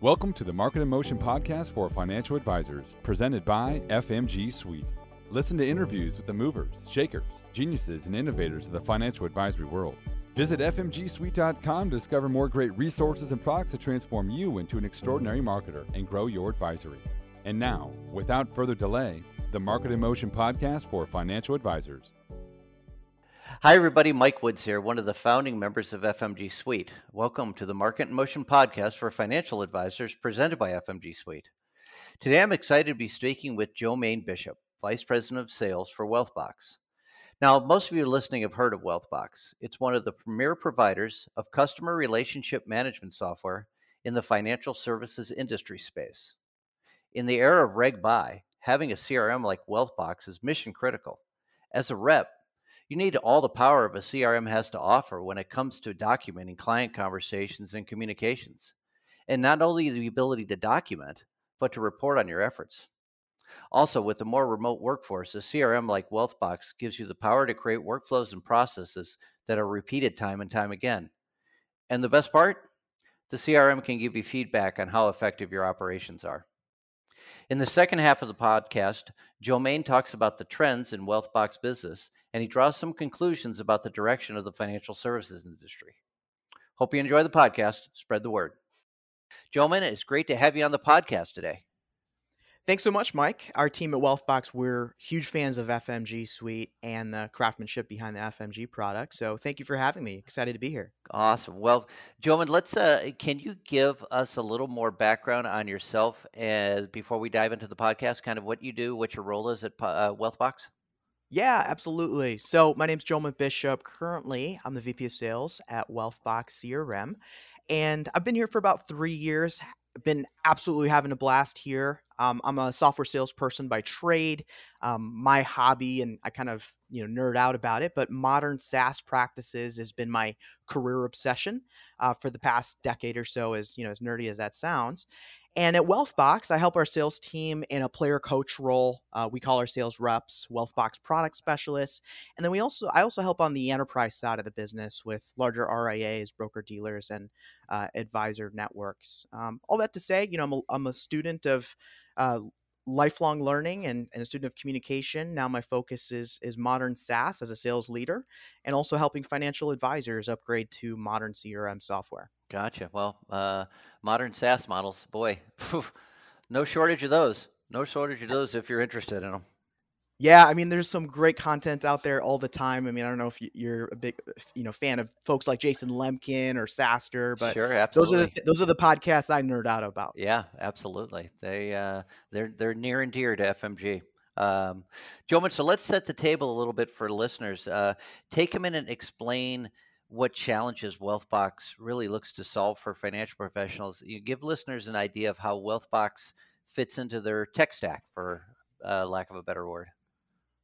Welcome to the Market in Motion podcast for financial advisors, presented by FMG Suite. Listen to interviews with the movers, shakers, geniuses, and innovators of the financial advisory world. Visit FMGSuite.com to discover more great resources and products to transform you into an extraordinary marketer and grow your advisory. And now, without further delay, the Market in Motion podcast for financial advisors. Hi, everybody. Mike Woods here, one of the founding members of FMG Suite. Welcome to the Market in Motion podcast for financial advisors presented by FMG Suite. Today, I'm excited to be speaking with Jomaine Bishop, Vice President of Sales for WealthBox. Now, most of you listening have heard of WealthBox. It's one of the premier providers of customer relationship management software in the financial services industry space. In the era of Reg BI, having a CRM like WealthBox is mission critical. As a rep, you need all the power of a CRM has to offer when it comes to documenting client conversations and communications. And not only the ability to document, but to report on your efforts. Also, with a more remote workforce, a CRM like WealthBox gives you the power to create workflows and processes that are repeated time and time again. And the best part? The CRM can give you feedback on how effective your operations are. In the second half of the podcast, Jomaine talks about the trends in WealthBox business and he draws some conclusions about the direction of the financial services industry. Hope you enjoy the podcast. Spread the word. Jomaine, it's great to have you on the podcast today. Thanks so much, Mike. Our team at WealthBox, we're huge fans of FMG Suite and the craftsmanship behind the FMG product. So thank you for having me. Excited to be here. Awesome. Well, Jomaine, let's uh, can you give us a little more background on yourself as before we dive into the podcast, kind of what you do, what your role is at uh, WealthBox? Yeah, absolutely. So my name's Jomaine Bishop. Currently, I'm the VP of Sales at WealthBox CRM, and I've been here for about three years been absolutely having a blast here. Um, I'm a software salesperson by trade. Um, my hobby, and I kind of you know nerd out about it, but modern SaaS practices has been my career obsession uh, for the past decade or so. As you know, as nerdy as that sounds, and at WealthBox, I help our sales team in a player coach role. Uh, we call our sales reps WealthBox product specialists, and then we also I also help on the enterprise side of the business with larger RIAs, broker dealers, and uh, advisor networks. Um, all that to say, you know, I'm a, I'm a student of uh, lifelong learning and, and, a student of communication. Now my focus is is modern SaaS as a sales leader, and also helping financial advisors upgrade to modern CRM software. Gotcha. Well, uh, modern SaaS models, boy, no shortage of those. No shortage of those if you're interested in them. Yeah, I mean, there's some great content out there all the time. I mean, I don't know if you're a big, you know, fan of folks like Jason Lemkin or SaaStr, but sure, absolutely. those are the those are the podcasts I nerd out about. Yeah, absolutely. They uh, they're they're near and dear to FMG. Um, Jomaine, so let's set the table a little bit for listeners. Uh, take a minute and explain what challenges WealthBox really looks to solve for financial professionals. You give listeners an idea of how WealthBox fits into their tech stack, for uh, lack of a better word.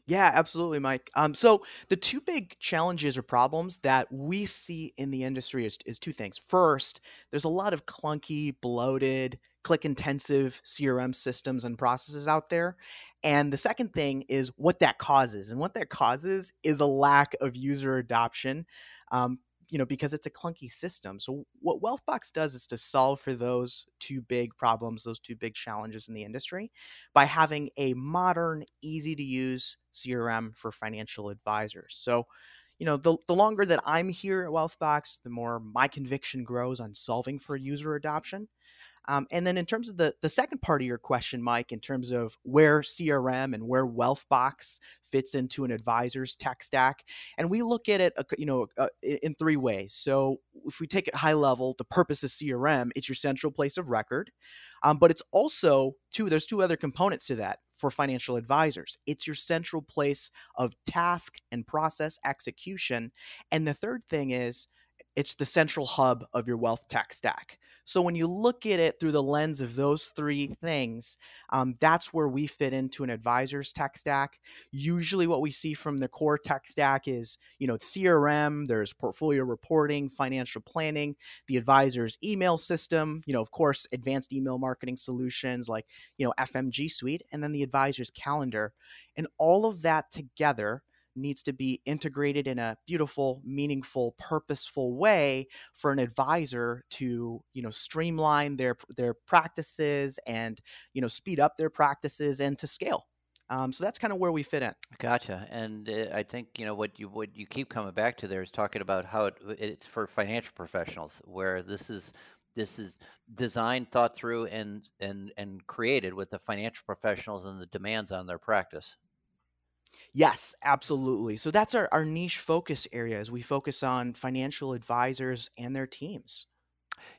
Yeah, absolutely, Mike. Um, so the two big challenges or problems that we see in the industry is, is two things. First, there's a lot of clunky, bloated, click intensive CRM systems and processes out there. And the second thing is what that causes. And what that causes is a lack of user adoption um, you know, because it's a clunky system. So what WealthBox does is to solve for those two big problems, those two big challenges in the industry by having a modern, easy to use CRM for financial advisors. So, you know, the, the longer that I'm here at WealthBox, the more my conviction grows on solving for user adoption. Um, and then in terms of the the second part of your question, Mike, in terms of where CRM and where WealthBox fits into an advisor's tech stack, and we look at it, uh, you know, uh, in three ways. So if we take it high level, the purpose of CRM, it's your central place of record, um, but it's also two. There's two other components to that for financial advisors. It's your central place of task and process execution, and the third thing is it's the central hub of your wealth tech stack. So when you look at it through the lens of those three things, um, that's where we fit into an advisor's tech stack. Usually, what we see from the core tech stack is, you know, CRM. There's portfolio reporting, financial planning, the advisor's email system. You know, of course, advanced email marketing solutions like you know FMG Suite, and then the advisor's calendar, and all of that together needs to be integrated in a beautiful, meaningful, purposeful way for an advisor to, you know, streamline their their practices and, you know, speed up their practices and to scale. Um, so that's kind of where we fit in. Gotcha. And uh, I think you know what you what you keep coming back to there is talking about how it, it's for financial professionals, where this is this is designed, thought through, and and and created with the financial professionals and the demands on their practice. Yes, absolutely. So that's our, our niche focus areas. We focus on financial advisors and their teams.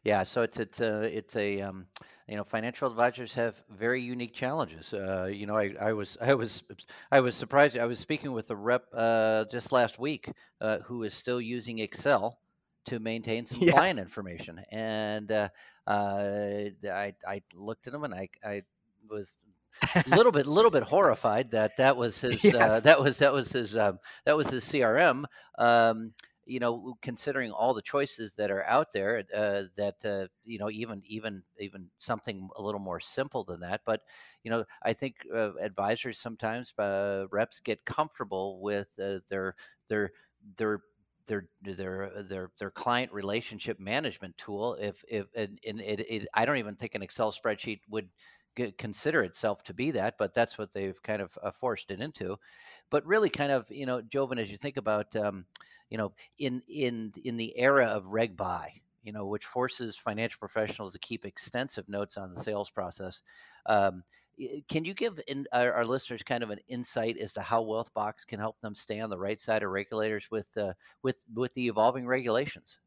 Yeah, so it's it's a it's a um, you know financial advisors have very unique challenges. Uh, you know, I, I was I was I was surprised. I was speaking with a rep uh, just last week uh, who is still using Excel to maintain some client information, and uh, uh, I I looked at him and I I was little bit little bit horrified that that was his uh, that was that was his um, that was his CRM. Um, you know, considering all the choices that are out there, uh, that uh, you know, even even even something a little more simple than that. But you know, I think uh, advisors sometimes uh, reps get comfortable with uh, their their their their their their their client relationship management tool if if and, and it, it I don't even think an Excel spreadsheet would consider itself to be that but that's what they've kind of uh, forced it into. But really kind of you know Joven as you think about um, you know in in in the era of Reg BI you know which forces financial professionals to keep extensive notes on the sales process um, can you give in, our, our listeners kind of an insight as to how wealthbox can help them stay on the right side of regulators with uh, with with the evolving regulations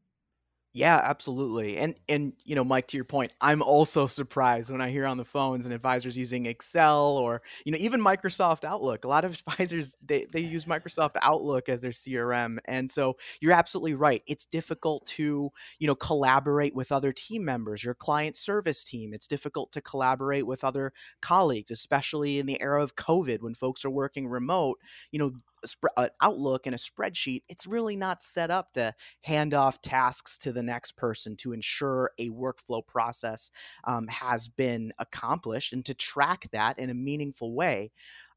Yeah, absolutely. And and you know, Mike, to your point, I'm also surprised when I hear on the phones and advisors using Excel or you know even Microsoft Outlook. A lot of advisors they they use Microsoft Outlook as their CRM, and so you're absolutely right. It's difficult to you know collaborate with other team members, your client service team. It's difficult to collaborate with other colleagues, especially in the era of COVID when folks are working remote. You know. An Outlook and a spreadsheet, it's really not set up to hand off tasks to the next person to ensure a workflow process um, has been accomplished and to track that in a meaningful way.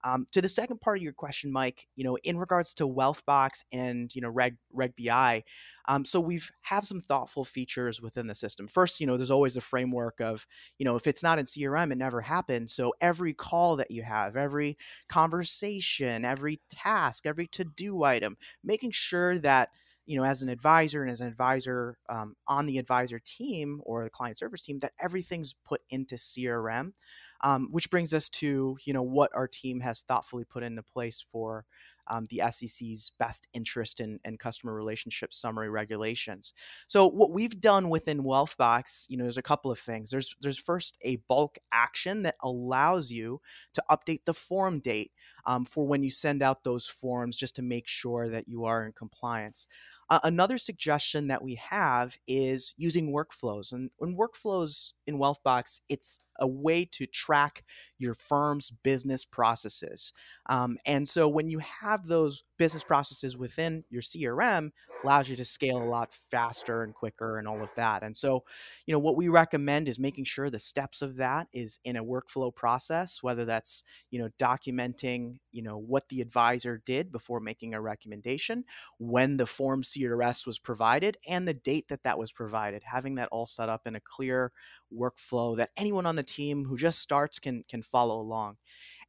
Um, to the second part of your question, Mike, you know, in regards to Wealthbox and you know Reg Reg BI, um, so we've have some thoughtful features within the system. First, you know, there's always a framework of you know if it's not in CRM, it never happened. So every call that you have, every conversation, every task, every to do item, making sure that you know, as an advisor and as an advisor um, on the advisor team or the client service team, that everything's put into CRM, um, which brings us to you know what our team has thoughtfully put into place for um, the SEC's best interest and, and customer relationship summary regulations. So what we've done within Wealthbox, you know, there's a couple of things. There's there's first a bulk action that allows you to update the form date um, for when you send out those forms, just to make sure that you are in compliance. Another suggestion that we have is using workflows. And when workflows in Wealthbox, it's a way to track your firm's business processes. Um, and so when you have those business processes within your CRM, allows you to scale a lot faster and quicker and all of that. And so, you know, what we recommend is making sure the steps of that is in a workflow process, whether that's, you know, documenting, you know, what the advisor did before making a recommendation, when the form CRS was provided, and the date that that was provided. Having that all set up in a clear workflow that anyone on the team who just starts can can follow along.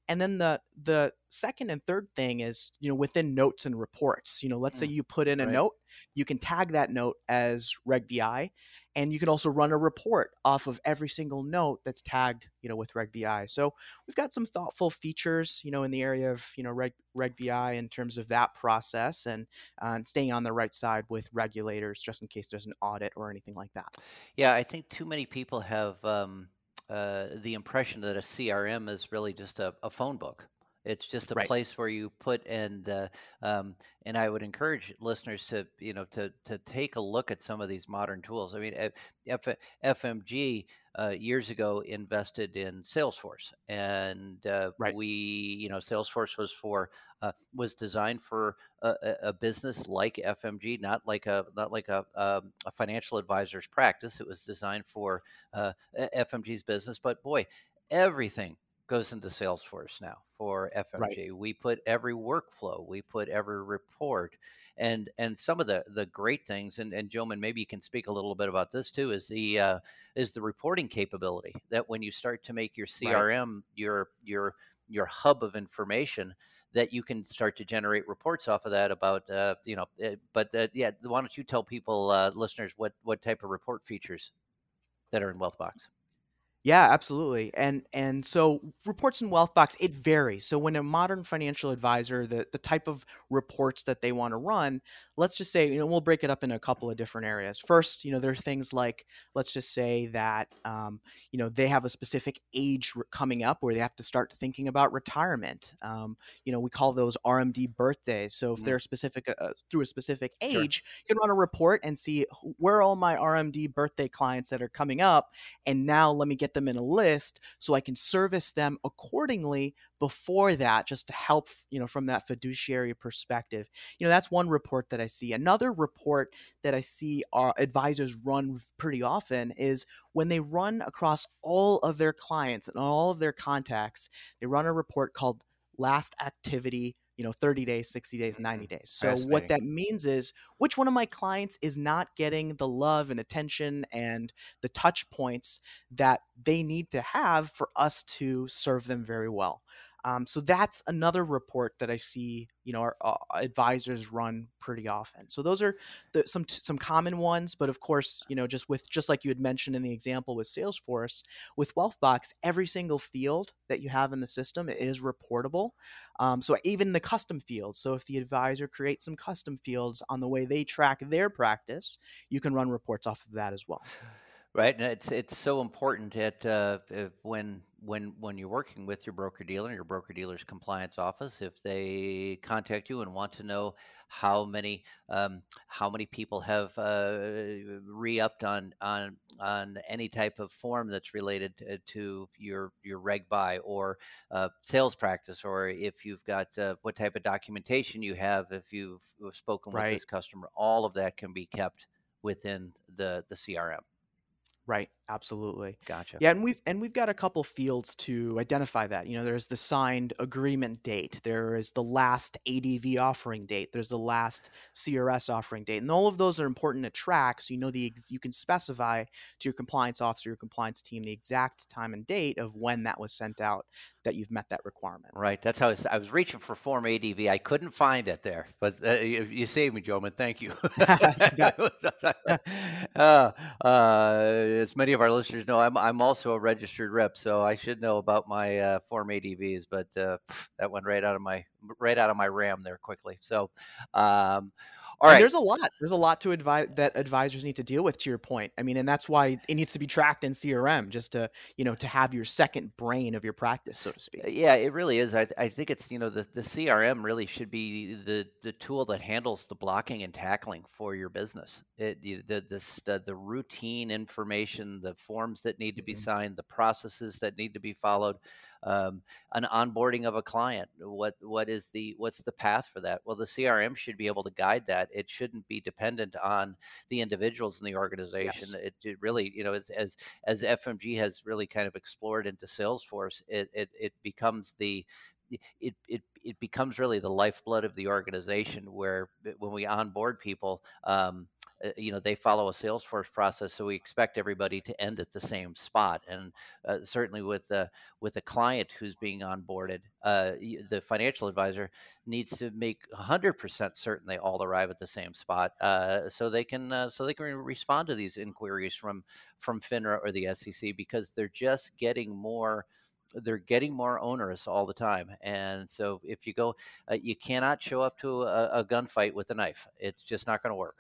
And then the the second and third thing is, you know, within notes and reports. You know, let's say Mm, you put in a right. note, you can tag that note as Reg BI, and you can also run a report off of every single note that's tagged, you know, with Reg BI. So we've got some thoughtful features, you know, in the area of, you know, Reg Reg BI in terms of that process and uh, and staying on the right side with regulators just in case there's an audit or anything like that. Yeah, I think too many people have um, uh, the impression that a CRM is really just a, a phone book. It's just a Right. place where you put and uh, um, and I would encourage listeners to you know to to take a look at some of these modern tools. I mean, F, F, FMG uh, years ago invested in Salesforce, and uh, Right. we you know Salesforce was for uh, was designed for a, a business like FMG, not like a not like a, um, a financial advisor's practice. It was designed for uh, FMG's business, but boy, everything goes into Salesforce now for FMG. Right. We put every workflow, we put every report, and and some of the the great things. And and Jomaine, maybe you can speak a little bit about this too. Is the uh, is the reporting capability that when you start to make your CRM right. your your your hub of information that you can start to generate reports off of that about uh, you know eh, but uh, yeah why don't you tell people uh, listeners what what type of report features that are in wealthbox yeah, absolutely. And and so reports in Wealthbox it varies. So when a modern financial advisor, the the type of reports that they want to run, let's just say, you know, we'll break it up in a couple of different areas. First, you know, there are things like let's just say that um, you know they have a specific age coming up where they have to start thinking about retirement. Um, you know, we call those RMD birthdays. So if mm-hmm. they're specific uh, through a specific age, sure. you can run a report and see where are all my RMD birthday clients that are coming up, and now let me get them in a list so I can service them accordingly before that just to help you know from that fiduciary perspective. You know that's one report that i see. Another report that i see our advisors run pretty often is when they run across all of their clients and all of their contacts they run a report called last activity you know 30 days 60 days 90 mm-hmm. days. So what that means is which one of my clients is not getting the love and attention and the touch points that they need to have for us to serve them very well um, so that's another report that I see, you know, our uh, advisors run pretty often. So those are the, some some common ones, but of course, you know, just with just like you had mentioned in the example with Salesforce, with Wealthbox, every single field that you have in the system is reportable. Um, so even the custom fields. So if the advisor creates some custom fields on the way they track their practice, you can run reports off of that as well. Right, and it's it's so important that uh, when when when you're working with your broker dealer, and your broker dealer's compliance office, if they contact you and want to know how many um, how many people have uh, re-upped on on on any type of form that's related to, to your your Reg BI or uh, sales practice, or if you've got uh, what type of documentation you have, if you've spoken with this customer, all of that can be kept within the the CRM. Right. Absolutely. Gotcha. Yeah, and we've and we've got a couple fields to identify that. You know, there's the signed agreement date, there is the last ADV offering date, there's the last CRS offering date, and all of those are important to track. So you know the you can specify to your compliance officer, your compliance team, the exact time and date of when that was sent out that you've met that requirement. Right. That's how I was, I was reaching for Form ADV. I couldn't find it there, but uh, you, you, saved me, Jomaine. Thank you. uh, uh, as many of our listeners know, I'm I'm also a registered rep, so I should know about my uh, Form ADVs. But uh, that went right out of my right out of my RAM there quickly. So, um, all right. And there's a lot. There's a lot to advise that advisors need to deal with. To your point, I mean, and that's why it needs to be tracked in CRM, just to you know to have your second brain of your practice, so to speak. Yeah, it really is. I, I think it's you know the, the CRM really should be the the tool that handles the blocking and tackling for your business. It the the the, the routine information, the forms that need to be mm-hmm. signed, the processes that need to be followed um, an onboarding of a client what what is the what's the path for that? Well the crm should be able to guide that. It shouldn't be dependent on the individuals in the organization. Yes. it, it, really you know as, as as fmg has really kind of explored into salesforce it it, it becomes the it, it it becomes really the lifeblood of the organization where when we onboard people um, uh, you know they follow a salesforce process so we expect everybody to end at the same spot and uh, certainly with the with a client who's being onboarded uh, the financial advisor needs to make 100% certain they all arrive at the same spot uh, so they can so they can respond to these inquiries from from FINRA or the SEC because they're just getting more they're getting more onerous all the time and so if you go uh, you cannot show up to a, a gunfight with a knife it's just not going to work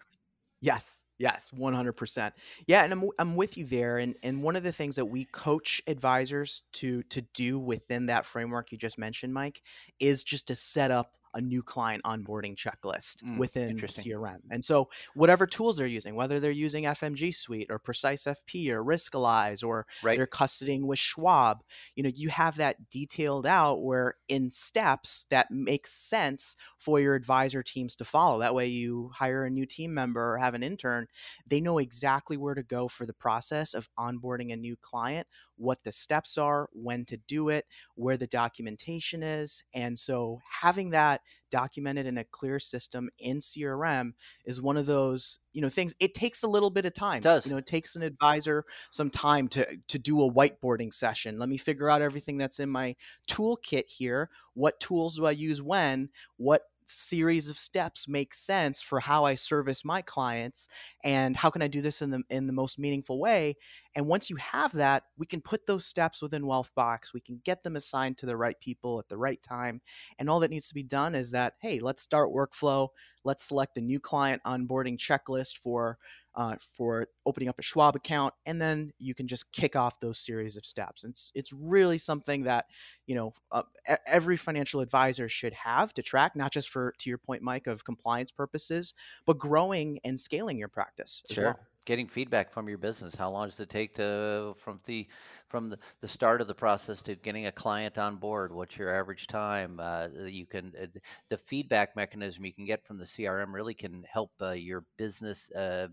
Yes, yes, 100%. Yeah, and I'm I'm with you there and and one of the things that we coach advisors to to do within that framework you just mentioned, Mike, is just to set up a new client onboarding checklist mm, within CRM. And so whatever tools they're using, whether they're using FMG Suite or Precise FP or Riskalyze or right. they're custodying with Schwab, you know, you have that detailed out where in steps that makes sense for your advisor teams to follow. That way you hire a new team member or have an intern pattern, they know exactly where to go for the process of onboarding a new client, what the steps are, when to do it, where the documentation is. And so having that documented in a clear system in CRM is one of those, you know, things it takes a little bit of time. It does. You know, it takes an advisor some time to to do a whiteboarding session. Let me figure out everything that's in my toolkit here. What tools do I use when? What series of steps make sense for how I service my clients and how can I do this in the in the most meaningful way? And once you have that we can put those steps within Wealthbox we can get them assigned to the right people at the right time and all that needs to be done is that hey let's start workflow let's select a new client onboarding checklist for uh, for opening up a Schwab account, and then you can just kick off those series of steps. It's it's really something that you know uh, every financial advisor should have to track, not just for to your point, Mike, of compliance purposes, but growing and scaling your practice as sure. well getting feedback from your business. How long does it take to from the from the, the start of the process to getting a client on board? What's your average time? Uh, you can uh, the feedback mechanism you can get from the CRM really can help uh, your business uh,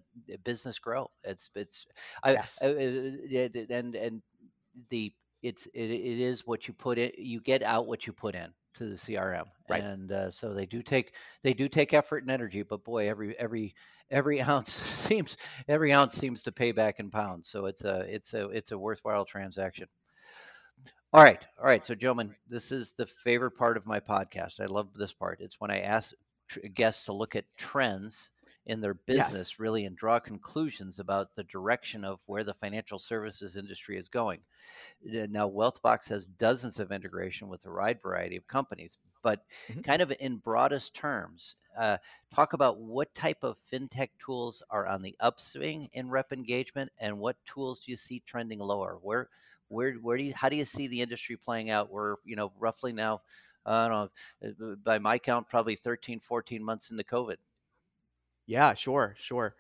business grow. It's it's yes. I, uh, and and the it's it, it is what you put in. You get out what you put in to the CRM, right. and uh, so they do take they do take effort and energy. But boy, every every every ounce seems every ounce seems to pay back in pounds. So it's a it's a it's a worthwhile transaction. All right, all right. So, gentlemen, this is the favorite part of my podcast. I love this part. It's when I ask guests to look at trends in their business yes. really and draw conclusions about the direction of where the financial services industry is going. Now, Wealthbox has dozens of integration with a wide variety of companies, but mm-hmm. kind of in broadest terms, uh, talk about what type of fintech tools are on the upswing in rep engagement and what tools do you see trending lower? Where, where, where do you, how do you see the industry playing out? We're, you know, roughly now, I don't know, uh, by my count, probably 13, 14 months into COVID. Yeah, sure, sure.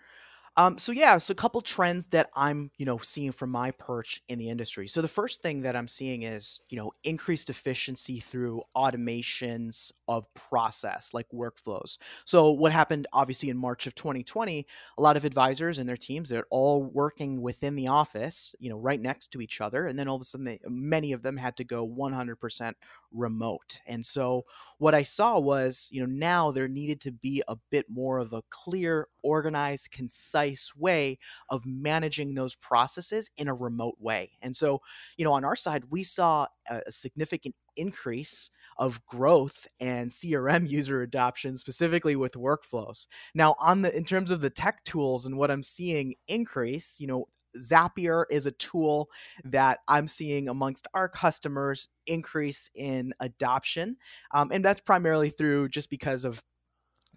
Um, so yeah, so a couple trends that I'm, you know, seeing from my perch in the industry. So the first thing that I'm seeing is, you know, increased efficiency through automations of process like workflows. So what happened obviously in March of 2020, a lot of advisors and their teams, they're all working within the office, you know, right next to each other. And then all of a sudden they, many of them had to go 100% remote. And so what I saw was, you know, now there needed to be a bit more of a clear, organized, concise way of managing those processes in a remote way. And so, you know, on our side, we saw a significant increase of growth and CRM user adoption specifically with workflows. Now on the in terms of the tech tools and what I'm seeing increase, you know, Zapier is a tool that I'm seeing amongst our customers increase in adoption. Um, and that's primarily through just because of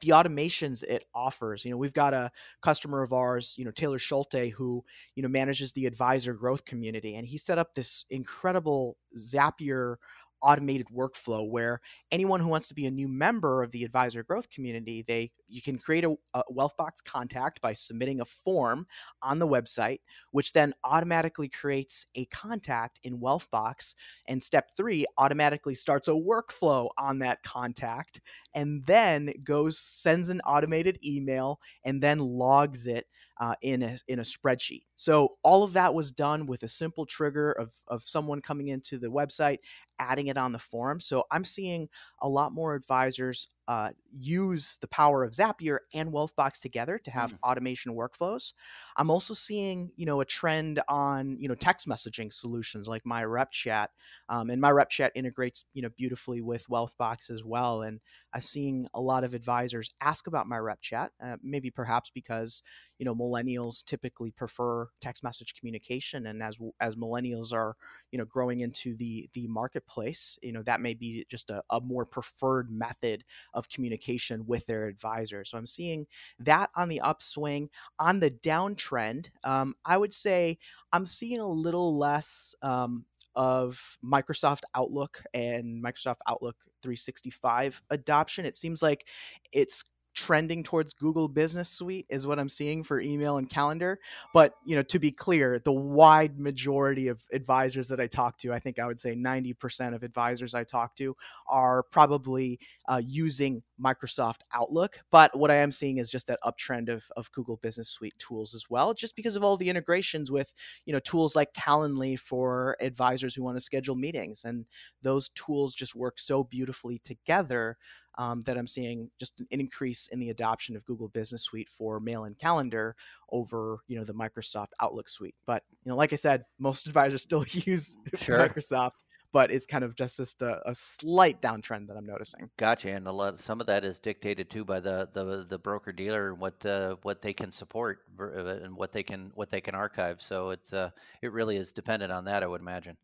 the automations it offers. You know, we've got a customer of ours, you know, Taylor Schulte, who, you know, manages the advisor growth community. And he set up this incredible Zapier automated workflow where anyone who wants to be a new member of the advisor growth community they you can create a, a wealthbox contact by submitting a form on the website which then automatically creates a contact in wealthbox and step three automatically starts a workflow on that contact and then goes sends an automated email and then logs it uh, in a in a spreadsheet. So all of that was done with a simple trigger of of someone coming into the website, adding it on the form. So I'm seeing a lot more advisors uh, use the power of Zapier and Wealthbox together to have mm. automation workflows. I'm also seeing, you know, a trend on, you know, text messaging solutions like My Rep Chat, um, and My Rep Chat integrates, you know, beautifully with Wealthbox as well. And I'm seeing a lot of advisors ask about My Rep Chat, uh, maybe perhaps because, you know, millennials typically prefer text message communication, and as as millennials are, you know, growing into the the marketplace, you know, that may be just a, a more preferred method of communication with their advisor. So I'm seeing that on the upswing. On the downtrend, um, I would say I'm seeing a little less um, of Microsoft Outlook and Microsoft Outlook 365 adoption. It seems like it's trending towards Google Business Suite is what I'm seeing for email and calendar. But you know, to be clear, the wide majority of advisors that I talk to, I think I would say 90% of advisors I talk to are probably uh, using Microsoft Outlook. But what I am seeing is just that uptrend of, of Google Business Suite tools as well, just because of all the integrations with you know tools like Calendly for advisors who want to schedule meetings, and those tools just work so beautifully together um, that I'm seeing just an increase in the adoption of Google Business Suite for mail and calendar over, you know, the Microsoft Outlook suite. But you know, like I said, most advisors still use sure. Microsoft, but it's kind of just just a, a, slight downtrend that I'm noticing. Gotcha, and a lot some of that is dictated too by the the, the broker dealer and what uh, what they can support uh, and what they can what they can archive. So it's uh, it really is dependent on that, I would imagine.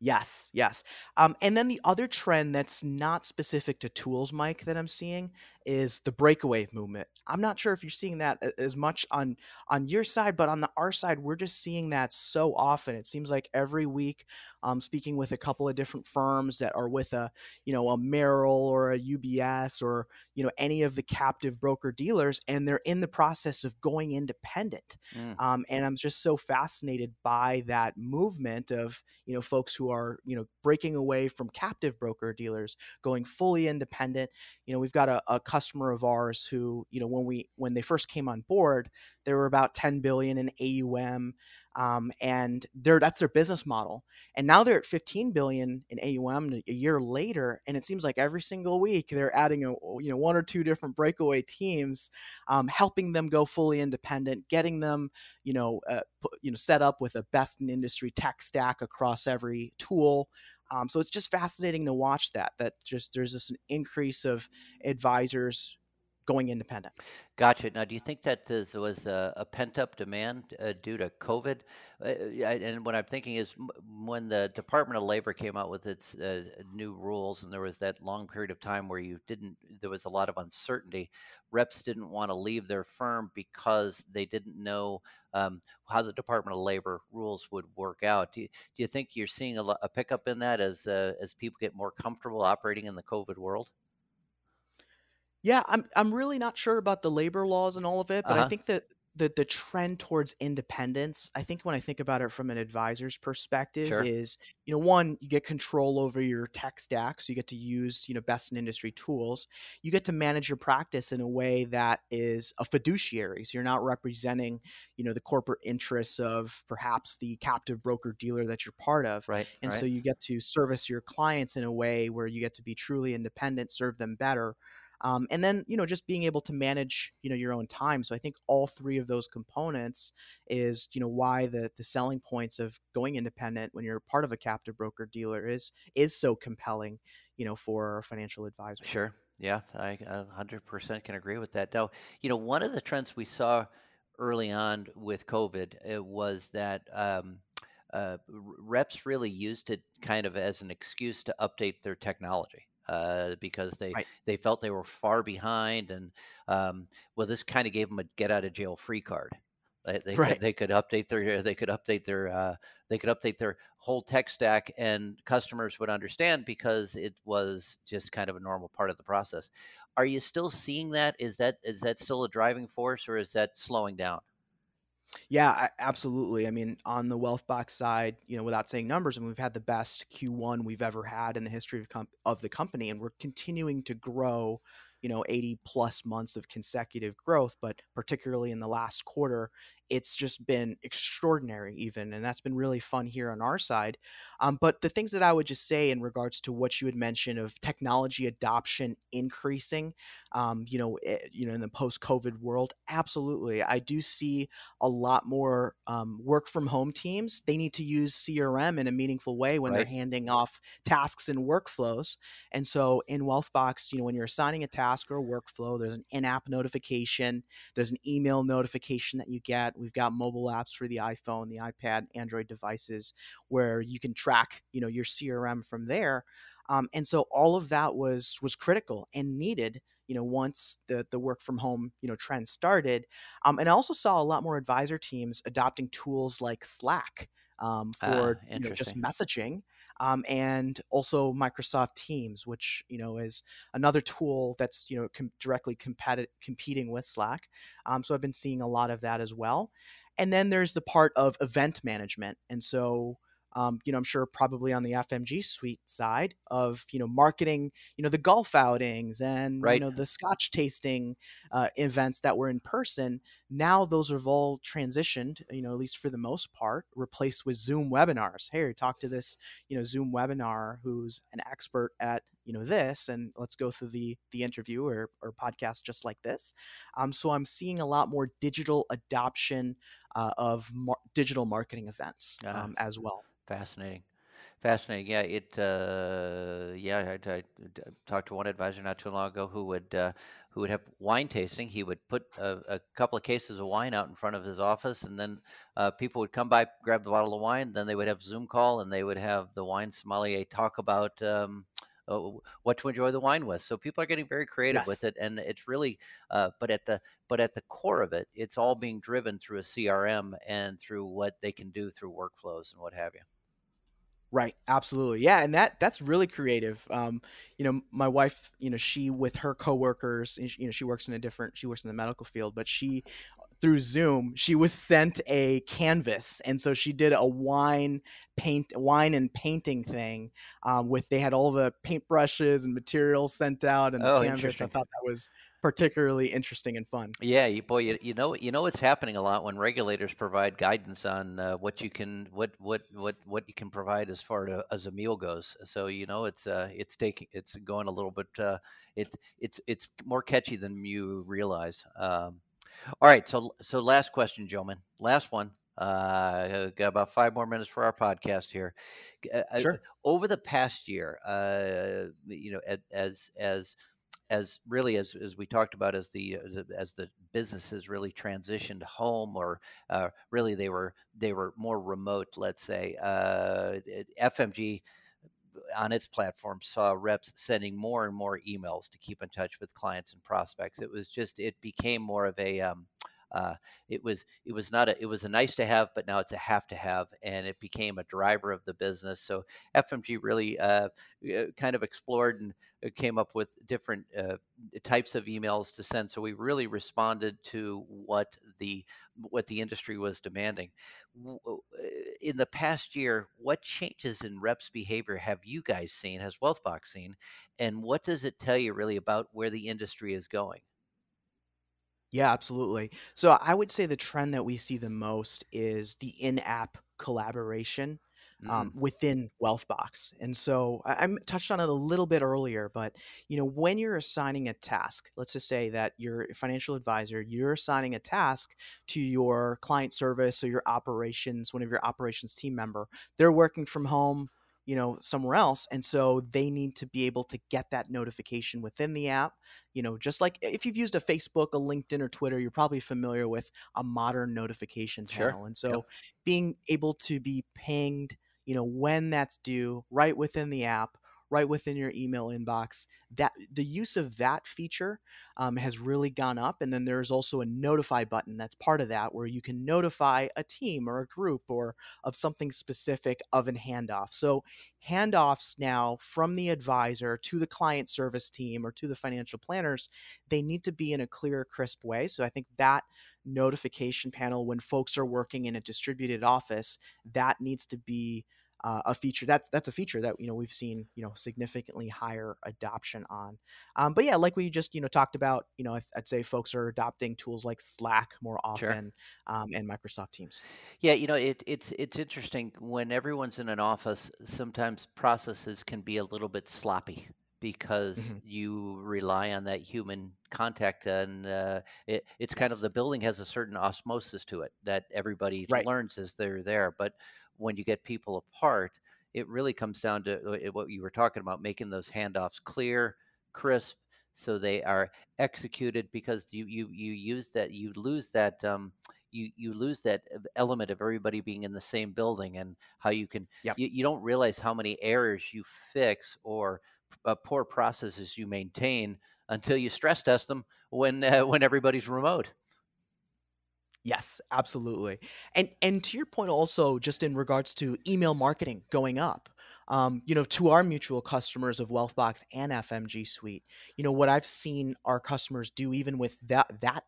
Yes, yes. Um, and then the other trend that's not specific to tools, Mike, that I'm seeing is the breakaway movement. I'm not sure if you're seeing that as much on on your side, but on the our side, we're just seeing that so often. It seems like every week, um, speaking with a couple of different firms that are with a you know a Merrill or a UBS or you know any of the captive broker dealers, and they're in the process of going independent. Mm. Um, and I'm just so fascinated by that movement of you know folks who are you know breaking away from captive broker dealers, going fully independent. You know, we've got a, a customer of ours who, you know, when we when they first came on board, there were about 10 billion in AUM, um, and they're that's their business model. And now they're at 15 billion in AUM a year later, and it seems like every single week they're adding a you know one or two different breakaway teams, um, helping them go fully independent, getting them you know uh, you know set up with a best in industry tech stack across every tool. Um, so it's just fascinating to watch that. That just there's this an increase of advisors going independent. Gotcha. Now, do you think that there was a, a pent up demand uh, due to COVID? Uh, and what I'm thinking is when the Department of Labor came out with its uh, new rules, and there was that long period of time where you didn't, there was a lot of uncertainty. Reps didn't want to leave their firm because they didn't know um, how the Department of Labor rules would work out. Do you, do you think you're seeing a, a pickup in that as uh, as people get more comfortable operating in the COVID world? Yeah, I'm I'm really not sure about the labor laws and all of it, but uh-huh. I think that the the trend towards independence, I think when I think about it from an advisor's perspective, sure. is you know one you get control over your tech stack, so you get to use you know best in industry tools. You get to manage your practice in a way that is a fiduciary, so you're not representing you know the corporate interests of perhaps the captive broker dealer that you're part of, right? And right. so you get to service your clients in a way where you get to be truly independent, serve them better um, and then you know just being able to manage you know your own time. So i think all three of those components is you know why the the selling points of going independent when you're part of a captive broker dealer is is so compelling you know for financial advisors sure. Yeah i 100% can agree with that. Now you know one of the trends we saw early on with covid it was that um, uh, reps really used it kind of as an excuse to update their technology uh, because they right. they felt they were far behind, and um, well, this kind of gave them a get out of jail free card. They, they, right. could, they could update their they could update their uh, they could update their whole tech stack, and customers would understand because it was just kind of a normal part of the process. Are you still seeing that? Is that is that still a driving force, or is that slowing down? Yeah, absolutely. I mean, on the Wealthbox side, you know, without saying numbers, I mean, we've had the best Q1 we've ever had in the history of, com- of the company, and we're continuing to grow you know 80 plus months of consecutive growth but particularly in the last quarter it's just been extraordinary even and that's been really fun here on our side. Um, but the things that i would just say in regards to what you had mentioned of technology adoption increasing um, you know it, eh, you know in the post covid world absolutely. I do see a lot more um, work from home teams. They need to use crm in a meaningful way when right. they're handing off tasks and workflows. And so in wealthbox you know when you're assigning a task or a workflow there's an in-app notification there's an email notification that you get We've got mobile apps for the iPhone, the iPad, Android devices where you can track, you know, your CRM from there. Um, and so all of that was was critical and needed you know once the the work from home you know trend started um, and i also saw a lot more advisor teams adopting tools like slack um, for you know, just messaging. Um, and also Microsoft Teams, which you know is another tool that's you know com- directly competi- competing with Slack. Um, so I've been seeing a lot of that as well. And then there's the part of event management, and so um, you know, I'm sure probably on the FMG suite side of, you know, marketing, you know, the golf outings and, right. you know, the scotch tasting uh, events that were in person. Now those have all transitioned, you know, at least for the most part, replaced with Zoom webinars. Hey, talk to this, you know, Zoom webinar who's an expert at, you know, this, and let's go through the the interview or, or podcast just like this. Um, so I'm seeing a lot more digital adoption uh, of mar- digital marketing events uh-huh. um, as well. Fascinating. Fascinating. Yeah, it. Uh, yeah, I, I, talked to one advisor not too long ago who would uh, who would have wine tasting. He would put a, a, couple of cases of wine out in front of his office, and then uh, people would come by, grab the bottle of wine. Then they would have Zoom call, and they would have the wine sommelier talk about. Um, uh, what to enjoy the wine with. So people are getting very creative yes. with it, and it's really, uh, but at the but at the core of it, it's all being driven through a CRM and through what they can do through workflows and what have you. Right, absolutely, yeah, and that that's really creative. Um, you know, my wife, you know, she with her coworkers, you know, she works in a different, she works in the medical field, but she through Zoom, she was sent a canvas, and so she did a wine paint, wine and painting thing. Um, with they had all the paintbrushes and materials sent out, and the oh, canvas. I thought that was particularly interesting and fun. Yeah, you, boy, you, you know, you know what's happening a lot when regulators provide guidance on uh, what you can, what, what, what, what you can provide as far to, as a meal goes. So you know, it's uh, it's taking, it's going a little bit, uh, it, it's it's more catchy than you realize. Um, all right, so so last question, gentlemen. Last one. Uh, got about five more minutes for our podcast here. Uh, uh, sure. Over the past year, uh, you know, as as as really as, as we talked about as the as, the businesses really transitioned home or uh, really they were they were more remote let's say uh, fmg on its platform saw reps sending more and more emails to keep in touch with clients and prospects. It was just it became more of a um, uh, it was it was not a it was a nice to have, but now it's a have to have, and it became a driver of the business. So FMG really uh, uh, kind of explored and uh, came up with different uh, types of emails to send. So we really responded to what the what the industry was demanding. Uh, in the past year, what changes in reps' behavior have you guys seen? Has WealthBox seen, and what does it tell you really about where the industry is going? Yeah, absolutely. So I would say the trend that we see the most is the in-app collaboration um, mm. within WealthBox. And so I, I touched on it a little bit earlier, but you know, when you're assigning a task, let's just say that you're financial advisor, you're assigning a task to your client service or your operations, one of your operations team member. They're working from home you know somewhere else and so they need to be able to get that notification within the app you know just like if you've used a facebook a linkedin or twitter you're probably familiar with a modern notification channel sure. and so yep. being able to be pinged you know when that's due right within the app right within your email inbox. That the use of that feature um, has really gone up, and then there's also a notify button that's part of that, where you can notify a team or a group or of something specific of an handoff. So handoffs now from the advisor to the client service team or to the financial planners, they need to be in a clear, crisp way. So I think that notification panel when folks are working in a distributed office that needs to be uh, a feature that's that's a feature that you know we've seen you know significantly higher adoption on um, but yeah like we just you know talked about you know i'd say folks are adopting tools like slack more often sure. um, and microsoft teams yeah you know it, it's it's interesting when everyone's in an office sometimes processes can be a little bit sloppy because mm-hmm. you rely on that human contact and uh, it, it's kind of the building has a certain osmosis to it that everybody right. learns as they're there but when you get people apart, it really comes down to uh, what you were talking about, making those handoffs clear, crisp, so they are executed. Because you you you use that, you lose that. Um, you, you lose that uh, element of everybody being in the same building and how you can yep. you, you don't realize how many errors you fix or uh, poor processes you maintain until you stress test them when uh, when everybody's remote Yes, absolutely. And and to your point also just in regards to email marketing going up. Um, you know, to our mutual customers of Wealthbox and FMG Suite, you know, what I've seen our customers do even with that that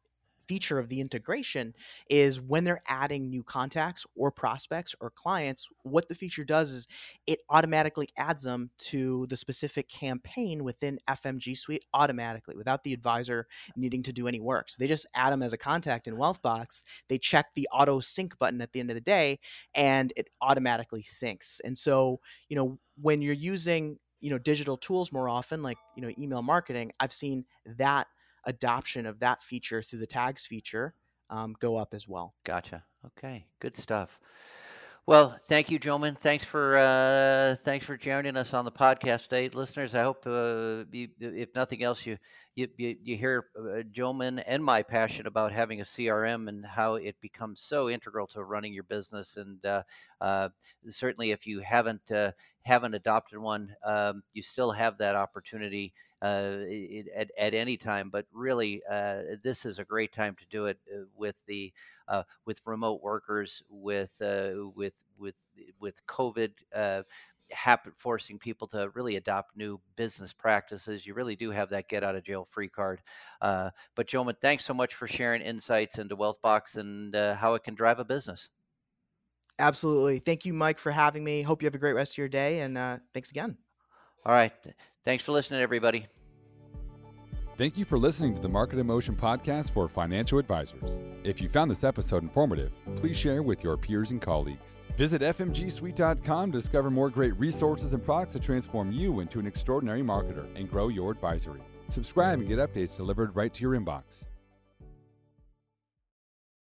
feature of the integration is when they're adding new contacts or prospects or clients, what the feature does is it automatically adds them to the specific campaign within FMG Suite automatically without the advisor needing to do any work. So they just add them as a contact in Wealthbox. They check the auto sync button at the end of the day and it automatically syncs. And so, you know, when you're using you know digital tools more often like you know email marketing i've seen that adoption of that feature through the tags feature um, go up as well. Gotcha. Okay, good stuff. Well, thank you, Jomaine. Thanks for uh, thanks for joining us on the podcast today, listeners. I hope, uh, you, if nothing else, you you you, you hear uh, and my passion about having a CRM and how it becomes so integral to running your business. And uh, uh, certainly, if you haven't uh, haven't adopted one, um, you still have that opportunity uh, at, at any time. But really, uh, this is a great time to do it with the with remote workers, with with with with COVID. Happen, forcing people to really adopt new business practices. You really do have that get out of jail free card. but Jomaine, thanks so much for sharing insights into Wealthbox and how it can drive a business. Absolutely. Thank you, Mike, for having me. Hope you have a great rest of your day. And uh, thanks again. All right. Thanks for listening, everybody. Thank you for listening to the Market Emotion podcast for financial advisors. If you found this episode informative, please share with your peers and colleagues. Visit fmgsuite.com to discover more great resources and products to transform you into an extraordinary marketer and grow your advisory. Subscribe and get updates delivered right to your inbox.